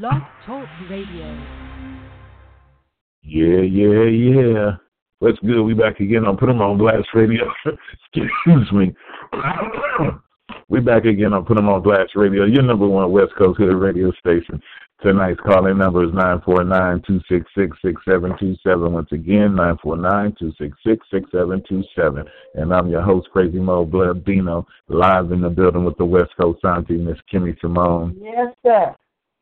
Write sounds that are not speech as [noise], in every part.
Blog Talk Radio. Yeah, yeah, yeah. What's good? We back again on Put 'em on Blast Radio. [laughs] Excuse me. [coughs] we back again on Put 'em on Blast Radio, your number one West Coast Hood radio station. Tonight's calling number is 949-266-6727. Once again, 949-266-6727. And I'm your host, Crazy Mo Blood Bino, live in the building with the West Coast Auntie, Miss Kimmy Simone. Yes, sir.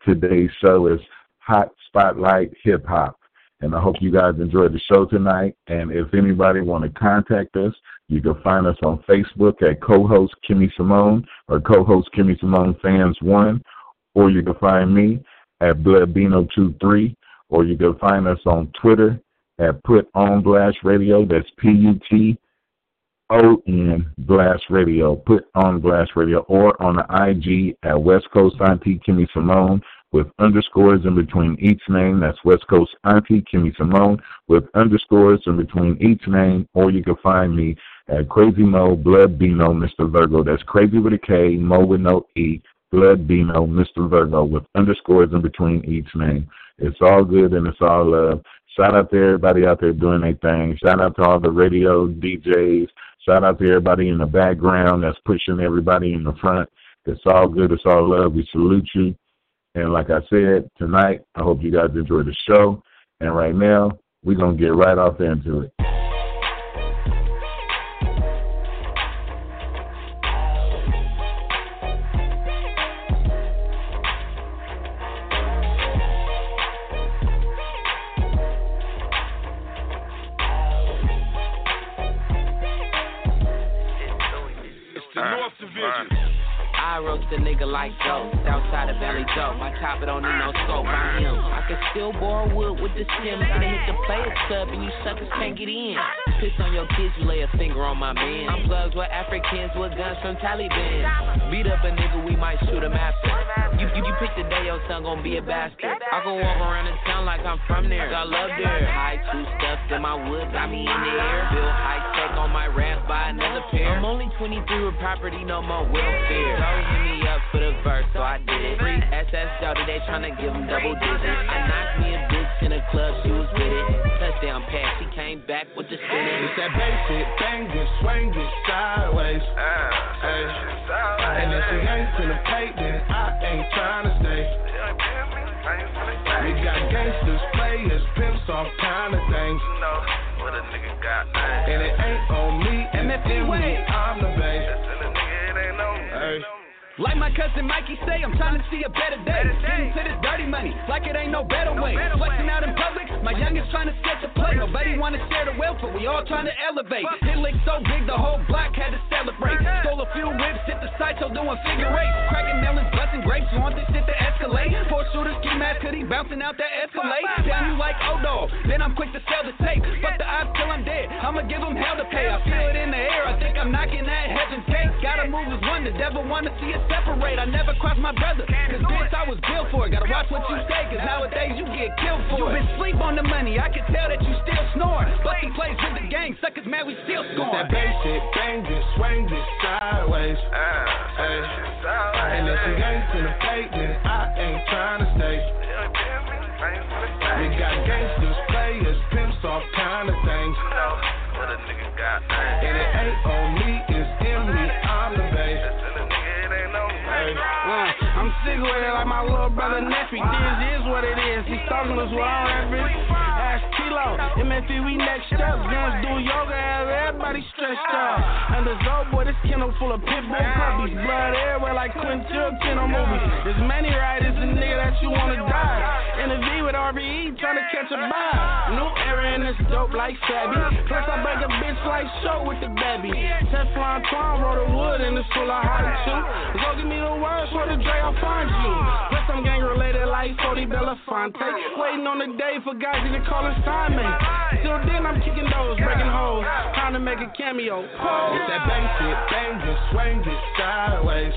Today's show is Hot Spotlight Hip Hop and I hope you guys enjoyed the show tonight. And if anybody want to contact us, you can find us on Facebook at co-host Kimmy Simone or co-host Kimmy Simone Fans One, or you can find me at Bloodbino23, or you can find us on Twitter at Put On Blast Radio. That's P U T O N Blast Radio. Put On Blast Radio, or on the IG at West Coast Auntie Kimmy Simone with underscores in between each name. That's West Coast Auntie Kimmy Simone with underscores in between each name, or you can find me at Crazy Mo Blood Bino Mr. Virgo. That's crazy with a K, Mo with no E, Blood Bino Mr. Virgo with underscores in between each name. It's all good and it's all love. Shout out to everybody out there doing their thing. Shout out to all the radio DJs. Shout out to everybody in the background that's pushing everybody in the front. It's all good. It's all love. We salute you. And like I said, tonight, I hope you guys enjoy the show. And right now, we're going to get right off into it. Roast a nigga like Joe, outside of Valley Joe. My chopper don't need no scope, I'm him. I can still borrow wood with the stem. Gonna hit the players club and you suckers can't get in. Piss on your kids, you lay a finger on my man. I'm plugs with Africans with guns from Taliban. Beat up a nigga, we might shoot him after. You, you, you pick the day your son gon' be a bastard. I can walk around the town like I'm from there. I love there. High two steps in my wood, got me in the air. Bill high tech on my raft, buy another pair. I'm only 23 with property, no more welfare. So hit me up for the verse, so I did it. Free SS Jody, they tryna give him double digits. I knocked me a bitch in a club, she was with it. Touchdown pass, she came back with the spinning. It's that basic, banging, swinging sideways. Ah, hey. And if you ain't finna pay, then I ain't tryna stay. We got gangsters, players, pimps, all kind of things. What a nigga got, And it ain't on me, and if it me, I'm the base. Hey. Like my cousin Mikey say, I'm trying to see a better day. Getting to this dirty money, like it ain't no better way. Flexing out in public, my youngest trying to sketch a play. Nobody wanna share the wealth, but we all trying to elevate. Hit lick so big, the whole block had to celebrate. Stole a few whips, hit the sideshow doing figure eight. Cracking melons, busting grapes, want this shit to escalate. Four shooters, keep mad, he bouncing out that Escalade. Down you like O-Dog, then I'm quick to sell the tape. Fuck the odds till I'm dead, I'ma give them hell to pay. I feel it in the air, I think I'm knocking at heaven's gate. Gotta move as one, the devil wanna see us separate. I never cross my brother, cause bitch, I was built for it. Gotta watch what you say, cause nowadays you get killed for it. You been sleep on the money, I can tell that you still snore. Busting plays with the gang, suckers mad, we still scoring. that basic, banging, swinging sideways. Ah, hey. Sideways. And if you ain't finna pay, then I ain't tryna stay. We got gangsters, players, pimps, all kind of things. What a nigga got, And it ain't on me, it's in me, I'm sick with it like my little brother nephew. This is what it is. He's talking us what I don't Ask Kilo, MFE, we next step. Guns do yoga, have everybody stretched out. And the Zoe boy, this kennel full of pit bull puppies. Blood everywhere like Quentin Tarantino movies. There's many riders, a nigga that you wanna die. To catch a vibe. New era in this dope like Savvy. Plus I break a bitch like show with the baby. Teflon Twan wrote a wood and it's full of hot too. Go give me the words for the Dre, I'll find you. Plus I'm gang related like Cody Belafonte. Waiting on the day for guys to call us time mate. Till then I'm kicking those, breaking holes, trying to make a cameo. It's that basic, banging, swinging sideways.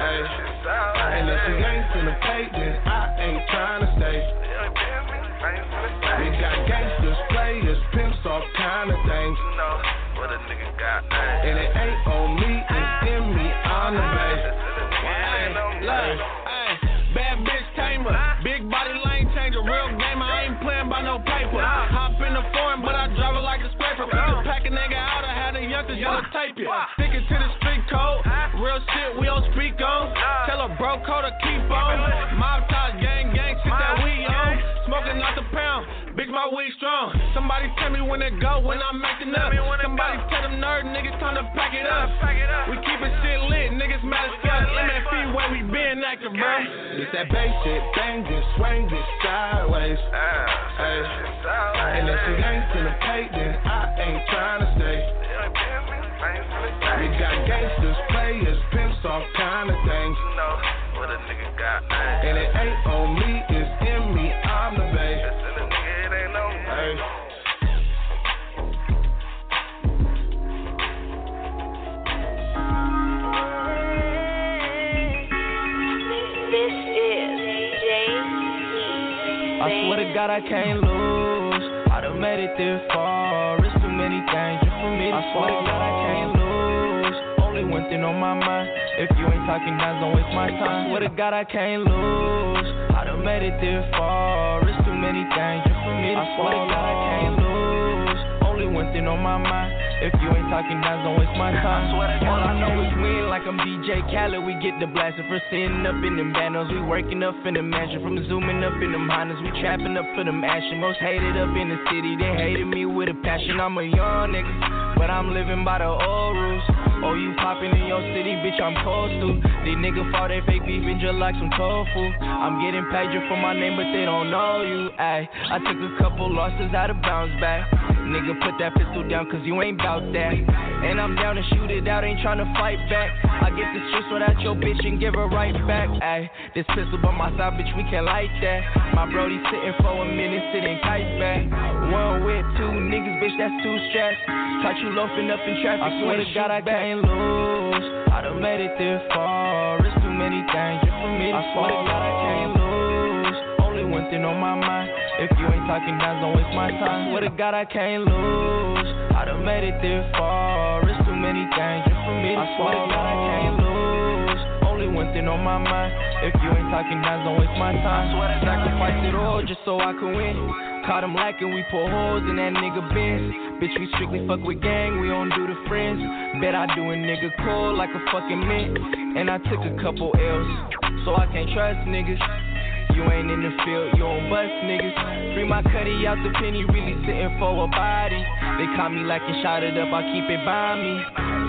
Hey. And if you ain't finna pay, then I ain't tryna stay. We got gangsters, players, pimps, all kind of things. You know What a nigga got, And it ain't on me, it's in me, I'm the base. Look, hey, bad bitch tamer. Big body lane changer, real game. I ain't playing by no paper. Hop in the foreign, but I drive it like a scraper. Just pack a nigga out, I had the youngsters yellow tape it. Sticking to the street code. Real shit, we don't speak on. Tell a bro code to keep on. Mob pound. Bitch, my weed strong. Somebody tell me when it go, when I'm acting up. Somebody tell them nerd niggas time to pack it up. We keepin' shit lit, niggas mad as fuck. MFE where we been active, bro. It's that bass shit, bang it, swing it sideways. Hey. And if it ain't finna pay, then I ain't trying to stay. We got gangsters, players, pimps, all kind of things. And it ain't on me, it's in me, I'm the bass. I swear to God I can't lose. I done made it this far. It's too many things just for me to I swear to God I can't lose. Only one thing on my mind. If you ain't talking now, don't waste my time. I swear to God I can't lose. I done made it this far. It's too many things just for me to I swear to God I can't lose. Only one thing on my mind. If you ain't talking now, don't waste my time. I to All I know is win like I'm DJ Khaled. We get the blasting for sitting up in them banners. We working up in the mansion from zooming up in them Hondas. We trapping up for them action. Most hated up in the city. They hated me with a passion. I'm a young nigga, but I'm living by the old rules. Oh, you popping in your city, bitch, I'm close to. These niggas fall they fake beef and just like some tofu. I'm getting paid for my name, but they don't know you. I took a couple losses out of bounce back. Nigga, put that pistol down, cause you ain't bout that. And I'm down to shoot it out, ain't tryna fight back. I get the shit straight out your bitch and give her right back. Ayy, this pistol by my side, bitch, we can't like that. My brody sitting for a minute, sitting kite back. One with two niggas, bitch, that's two straps. Caught you loafing up in traffic, I swear to God, I can't lose. I done made it this far, it's too many things for me to I swear to God, I can't lose. Only one thing on my mind. If you ain't talking now, don't waste my time. Swear to God, I can't lose. I done made it this far. It's too many things just for me to I swear to God, I can't lose. Only one thing on my mind. If you ain't talking now, don't waste my time. I swear to sacrifice it all just so I can win. Caught him lacking, we pull holes in that nigga Benz. Bitch, we strictly fuck with gang, we don't do the friends. Bet I do a nigga cool like a fucking mint. And I took a couple L's, so I can't trust niggas. You ain't in the field, you don't bust niggas. Free my cutty out the penny, really sitting for a body. They call me like it shot it up, I keep it by me.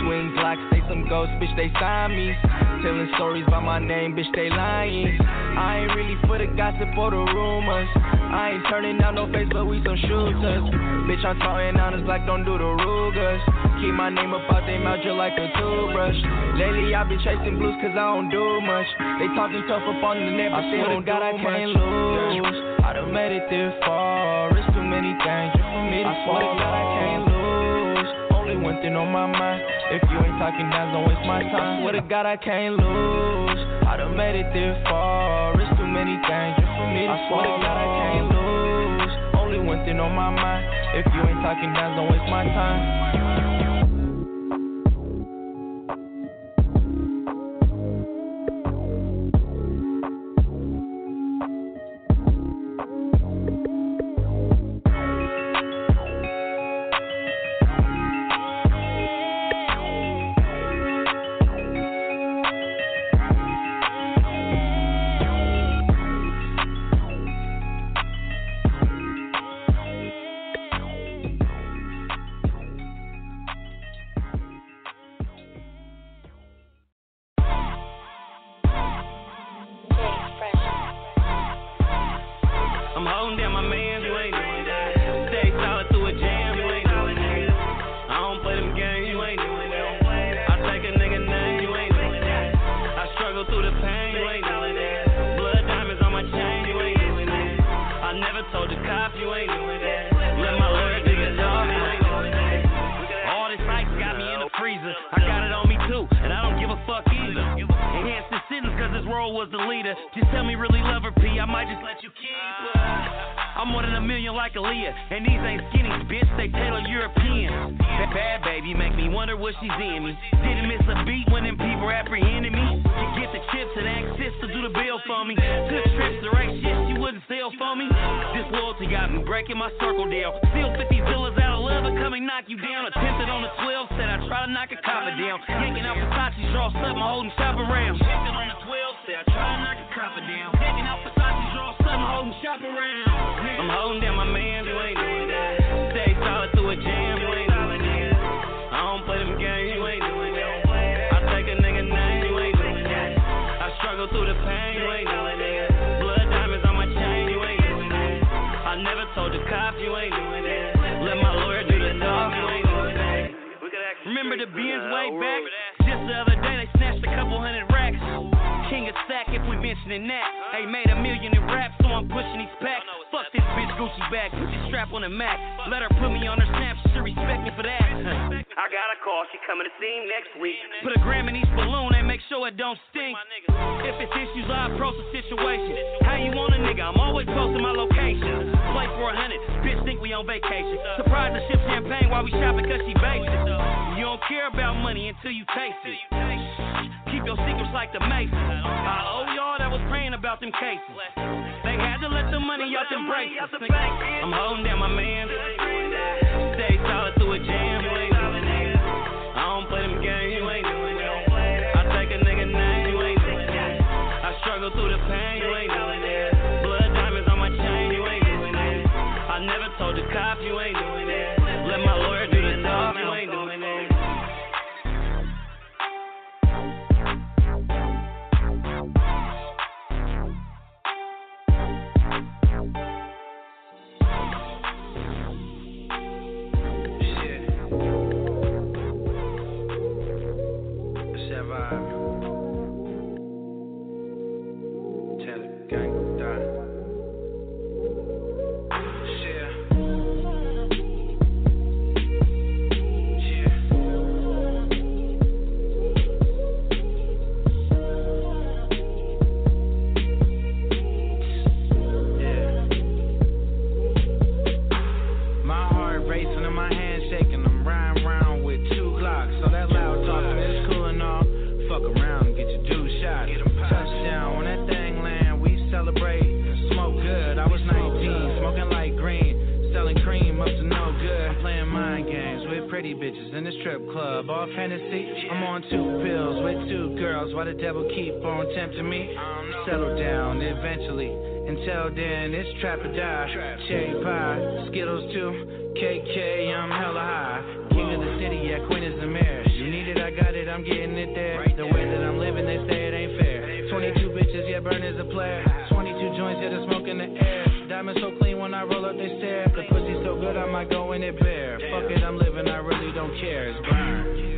Twin Glocks, say some ghosts, bitch, they sign me. Telling stories by my name, bitch, they lying. I ain't really for the gossip or the rumors. I ain't turning down no face, but we some shooters. Bitch, I'm talking honest like don't do the Rugers. Keep my name up out their mouth just like a toothbrush. Lately, I've been chasing blues cause I don't do much. They talking tough up on the net, but I swear to God, I can't lose. I done made it this far. It's too many things for me to I swear to God, I can't lose. Only one thing on my mind. If you ain't talking now, don't waste my time. I swear to God, I can't lose. I done made it this far. It's too many things for me to I swear to God, I can't lose. Only one thing on my mind. If you ain't talking now, don't waste my time. Was the leader. Just tell me really love her, P. I might just let you keep. I'm more than a million like Aaliyah, and these ain't skinny, bitch, they tailor European. That bad baby make me wonder what she's in me. Didn't miss a beat when them people apprehended me. To get the chips and ask sis to do the bill for me. Took trips to right shit she wouldn't sell for me. This loyalty got me breaking my circle down. Still 50 villas out of love and coming knock you down. Attempted on the 12, said I try to knock a copper down. Yanking out Versace draw, something holding shop around. Attempted on the 12, said I try to knock a copper down. Out Versace Holding shop around. I'm holding down my man, you ain't doing that. Stay solid a jam, you ain't doing that. I don't play you ain't doing that. I take a nigga name, you ain't doing that. I struggle through the pain, you ain't doing that. Blood diamonds on my chain, you ain't doing that. I never told the you ain't doing that. Let my lawyer do the you ain't doing that. Remember the Benz way back? Just the other day they snatched a couple hundred racks. King of sack even mentioning that. They made a million in rap, so I'm pushing these packs. Fuck this bitch Gucci bag, put the strap on the Mac. Let her put me on her snap, she respect me for that. I got a call, she coming to see me next week. Put a gram in each balloon and make sure it don't stink. If it's issues, I approach the situation. How you want a nigga? I'm always posting my location. Play for a hundred, bitch think we on vacation. Surprise the ship champagne while we shopping cause she basic. You don't care about money until you taste it. Keep your secrets like the Mason. I owe thought I was praying about them cases. They had to let the money out them braces. I'm holding down my man. Stay solid through a jam. time. Tell then, it's trap or die. Cherry pie, Skittles too. KK, I'm hella high. King of the city, yeah, queen is the mayor. You need it, I got it, I'm getting it there. The way that I'm living, they say it ain't fair. 22 bitches, yeah, burn is a player. 22 joints, yeah, the smoke in the air. Diamonds so clean when I roll up, they stare. The pussy so good, I might go in it bare. Fuck it, I'm living, I really don't care. It's burn.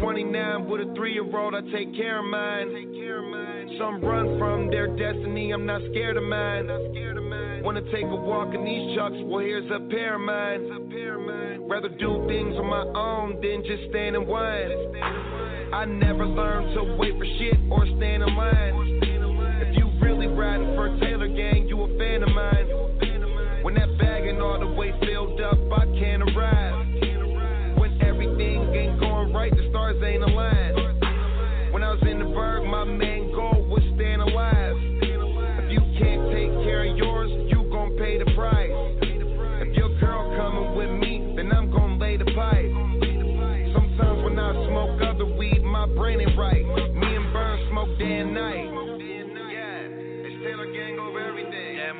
29 with a three year old, I take care of mine. Some run from their destiny, I'm not scared of mine. Wanna take a walk in these chucks? Well, here's a pair of mine. Rather do things on my own than just stand and whine. I never learned to wait for shit or stand in line. If you really riding for Taylor Gang, you a fan of mine. When that bag and all the way filled up, I can't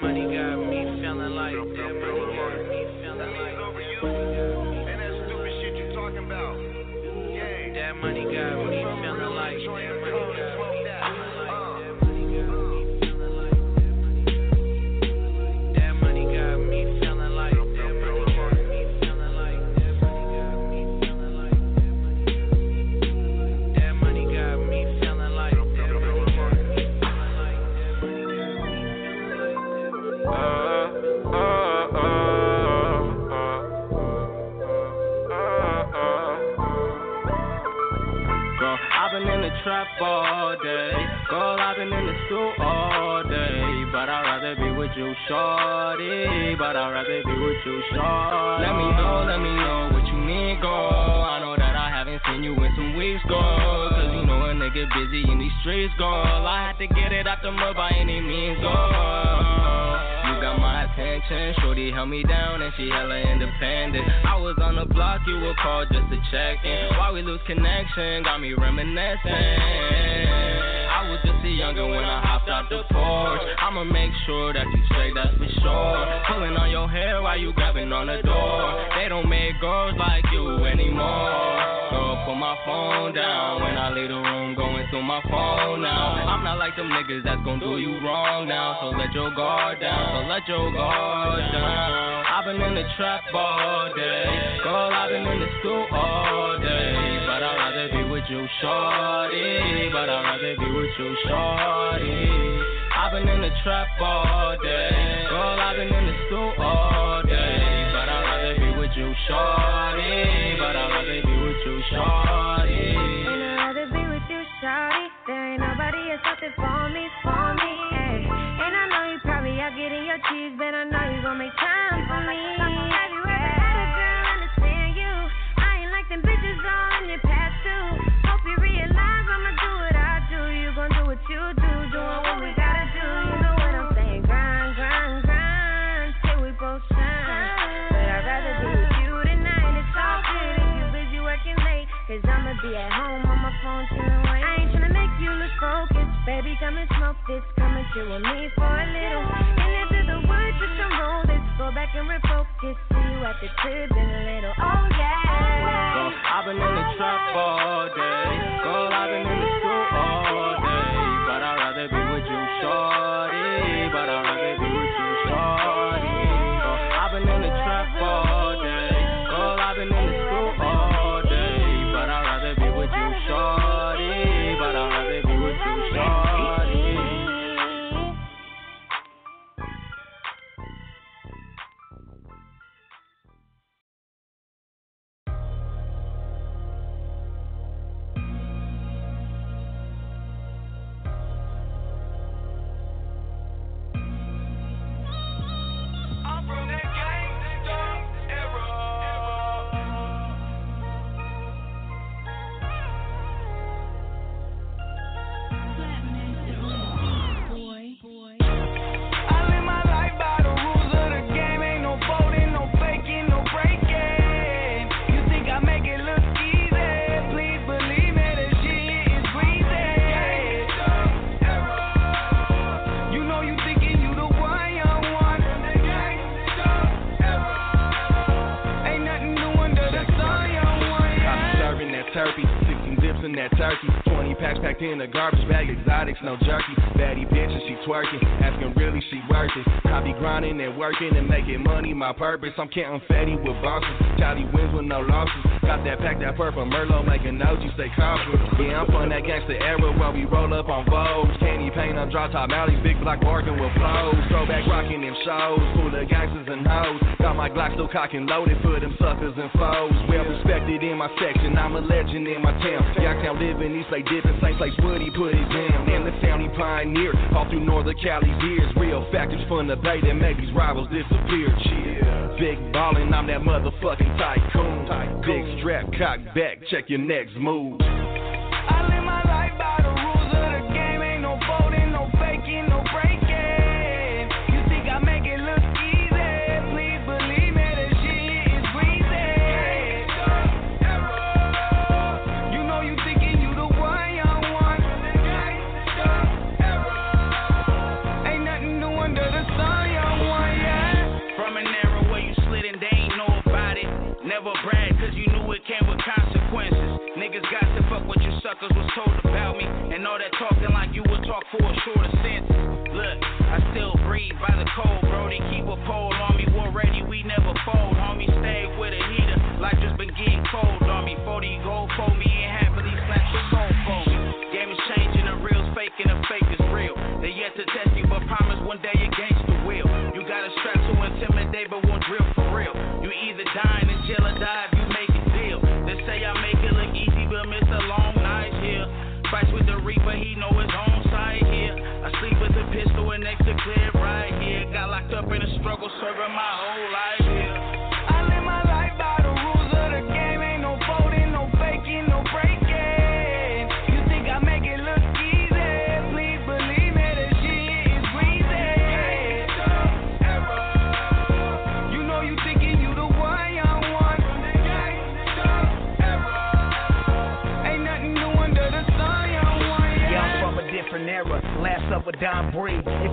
Money got me feeling like that. Money got me feeling like Girl, I've been in the all day. But I'd rather be with you, shorty. But I'd rather be with you, shorty. Let me know, let me know what you need, girl. I know that I haven't seen you in some weeks, girl. Cause you know a nigga busy in these streets, girl. I had to get it out the mud by any means, girl. You got my attention, shorty held me down and she hella independent. I was on the block, you would call just to check in. Why we lose connection, got me reminiscing. Just a younger when I hopped out the porch. I'ma make sure that you straight, that's for sure. Pulling on your hair while you grabbing on the door. They don't make girls like you anymore. Girl, put my phone down when I leave the room, going through my phone now. I'm not like them niggas that's gonna do you wrong now. So let your guard down, so let your guard down. I've been in the trap all day, girl. I've been in the school all day, but I'd rather be with you, shorty. You, shorty. I've been in the trap all day, girl. I've been in the school all day, but I'd rather be with you, shorty. But I'd rather be with you, shorty. Come and me for a little. And into the woods, just come roll this. Go back and refocus. See you at the crib in a little. Oh yeah. Girl, I've been in the trap all in a garbage bag, exotics, no jerky. Baddie bitch and she twerking, And working and making money my purpose. I'm counting fatty with bosses, Charlie wins with no losses. Got that pack, that purple Merlot, making OG stay copper. Yeah, I'm from that gangster era where we roll up on Vogues. Candy paint on drop top alleys, big block barking with flows. Throwback rocking them shows, full of gangsters and hoes. Got my Glock still cocking loaded for them suckers and foes. Well respected in my section, I'm a legend in my town. Youngtown living, East Lake dipping, same place Woody put his down. And the sound he pioneered, all through Northern Cali's years. Real factors from the bay that make these rivals disappear. Cheer. Big ballin', I'm that motherfucking tycoon. Big strap, cock back, check your next move. Never brag, cause you knew it came with consequences. Niggas got to fuck what you suckers was told about me. And all that talking like you would talk for a shorter sentence. Look, I still breathe by the cold, bro. Brody. Keep a pole on me, war ready, we never fold. Homie, stay with a heater. Life just been getting cold on me. 40 gold for me and happily snatch your soul for me. Game is changing, the real's fake and the fake is real. They yet to test you, but promise one day against the but he know his own side here. I sleep with a pistol and next to clear right here. Got locked up in a struggle, serving my whole life.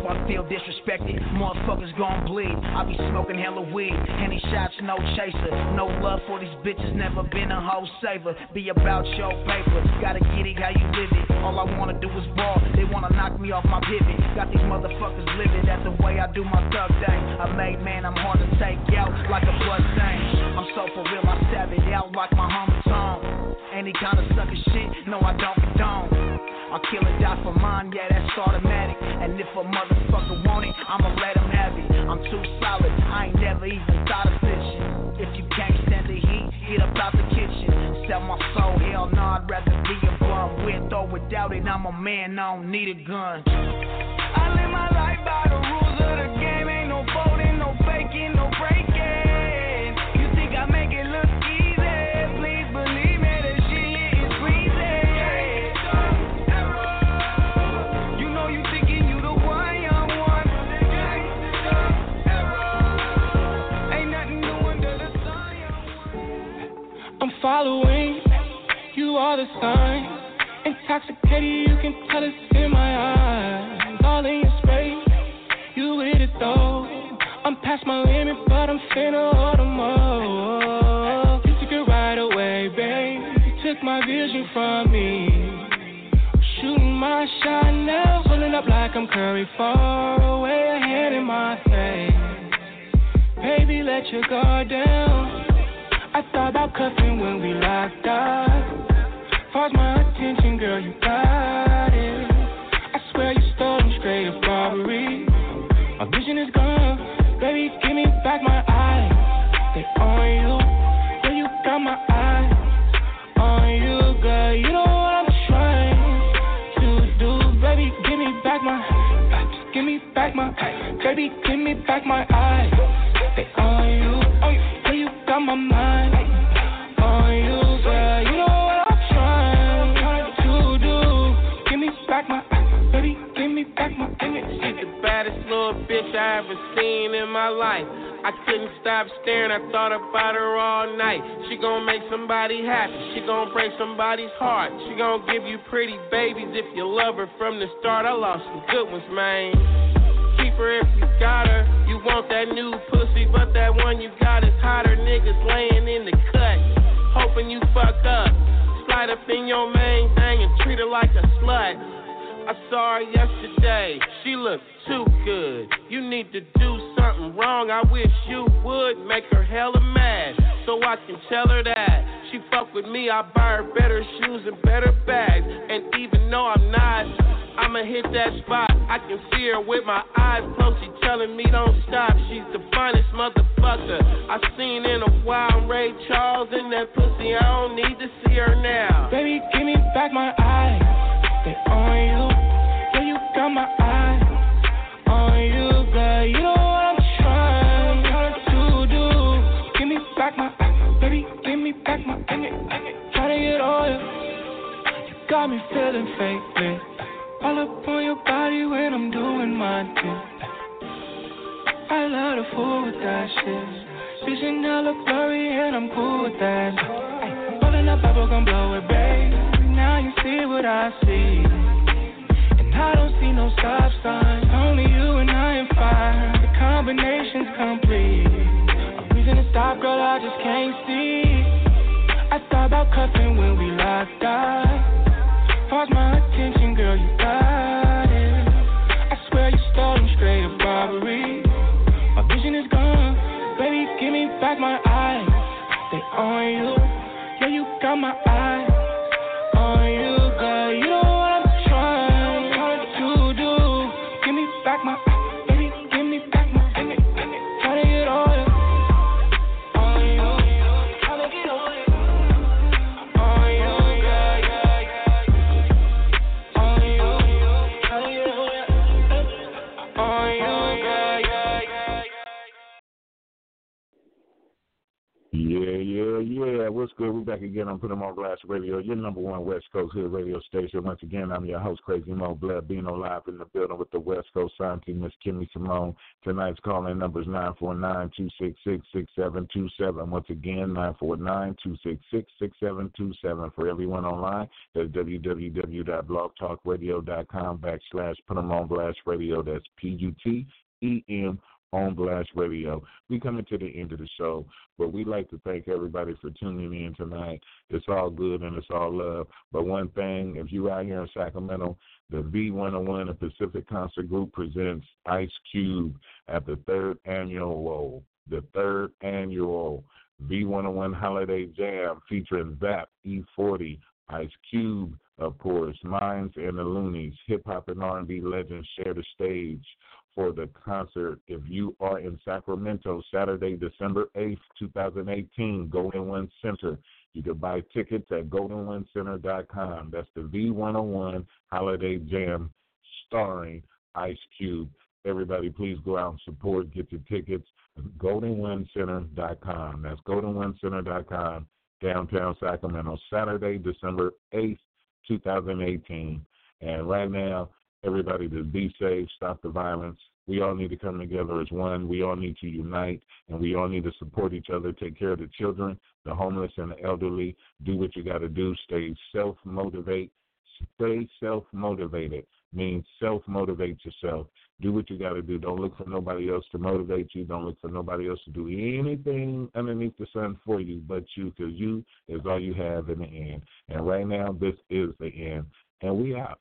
I feel disrespected, motherfuckers gon' bleed. I be smoking hella weed. Any shots, no chaser. No love for these bitches, never been a hoe saver. Be about your paper. Gotta get it how you live it. All I wanna do is ball. They wanna knock me off my pivot. Got these motherfuckers living. That's the way I do my thug thing. A made man, I'm hard to take out like a blood stain. I'm so for real, I stab it out like my homie Tom. Any kind of sucker shit, no, I don't condone. I'll kill or die for mine, yeah, that's automatic. And if a motherfucker want it, I'ma let him have it. I'm too solid, I ain't never even thought of snitching. If you can't stand the heat, get up out the kitchen. Sell my soul, hell no, I'd rather be a bum. With or without it, I'm a man, I don't need a gun. I live my life following, you are the sign. Intoxicated, you can tell it's in my eyes. All in your space, you with it though. I'm past my limit, but I'm finna order more. You took it right away, babe. You took my vision from me. Shooting my shot now, pulling up like I'm Curry, far away, ahead in my face. Baby, let your guard down. Thought about cuffing when we locked eyes. Fars my attention, girl, you got it. I swear you stole them straight up robbery. My vision is gone, baby, give me back my eyes. They on you, yeah, you got my eyes on you, girl. You know what I'm trying to do, baby. Give me back my, just give me back my, baby, give me back my eyes. Baddest little bitch I ever seen in my life. I couldn't stop staring, I thought about her all night. She gon' make somebody happy, she gon' break somebody's heart. She gon' give you pretty babies if you love her from the start. I lost some good ones, man. Keep her if you got her. You want that new pussy, but that one you got is hotter. Niggas laying in the cut, hoping you fuck up. Slide up in your main thing and treat her like a slut. I saw her yesterday, she looked too good. You need to do something wrong, I wish you would. Make her hella mad, so I can tell her that. She fuck with me, I buy her better shoes and better bags. And even though I'm not, I'ma hit that spot. I can see her with my eyes closed, she telling me don't stop. She's the finest motherfucker I seen in a while. I'm Ray Charles in that pussy, I don't need to see her now. Baby, give me back my got me feeling fake, All up on your body when I'm doing my thing. I love to fool with that shit. Vision hella blurry and I'm cool with that. Ay, Rolling up bubble gon' blow it, babe. Now you see what I see. And I don't see no stop signs. Only you and I am fire. The combination's complete. A reason to stop, girl, I just can't see. I thought about cuffing when we locked eyes. Pause my again on Put 'em on Blast Radio, your number one West Coast Hood radio station. Once again, I'm your host, Crazy Mo Blood, being live in the building with the West Coast Sound Team, Miss Kimmy Simone. Tonight's calling number is 949-266-6727. Once again, 949-266-6727. For everyone online, that's www.blogtalkradio.com backslash Put 'em on Blast Radio. That's P-U-T-E-M on Blast Radio. we're coming to the end of the show, but we'd like to thank everybody for tuning in tonight. It's all good and it's all love. But one thing, if you're out here in Sacramento, the V101 the Pacific Concert Group presents Ice Cube at the third annual, the third annual V101 Holiday Jam featuring Zapp E40, Ice Cube, of course, Minds and the Loonies, hip hop and R&B legends share the stage for the concert. If you are in Sacramento, Saturday, December 8th, 2018, Golden One Center. You can buy tickets at goldenonecenter.com. That's the V101 Holiday Jam starring Ice Cube. Everybody, please go out and support. Get your tickets. GoldenOneCenter.com. That's GoldenOneCenter.com, downtown Sacramento, Saturday, December 8th, 2018. And right now, everybody to be safe, stop the violence. We all need to come together as one. We all need to unite, and we all need to support each other, take care of the children, the homeless, and the elderly. Do what you got to do. Stay self motivate. Stay self motivated means self motivate yourself. Do what you got to do. Don't look for nobody else to motivate you. Don't look for nobody else to do anything underneath the sun for you but you, because you is all you have in the end. And right now, this is the end. And we out.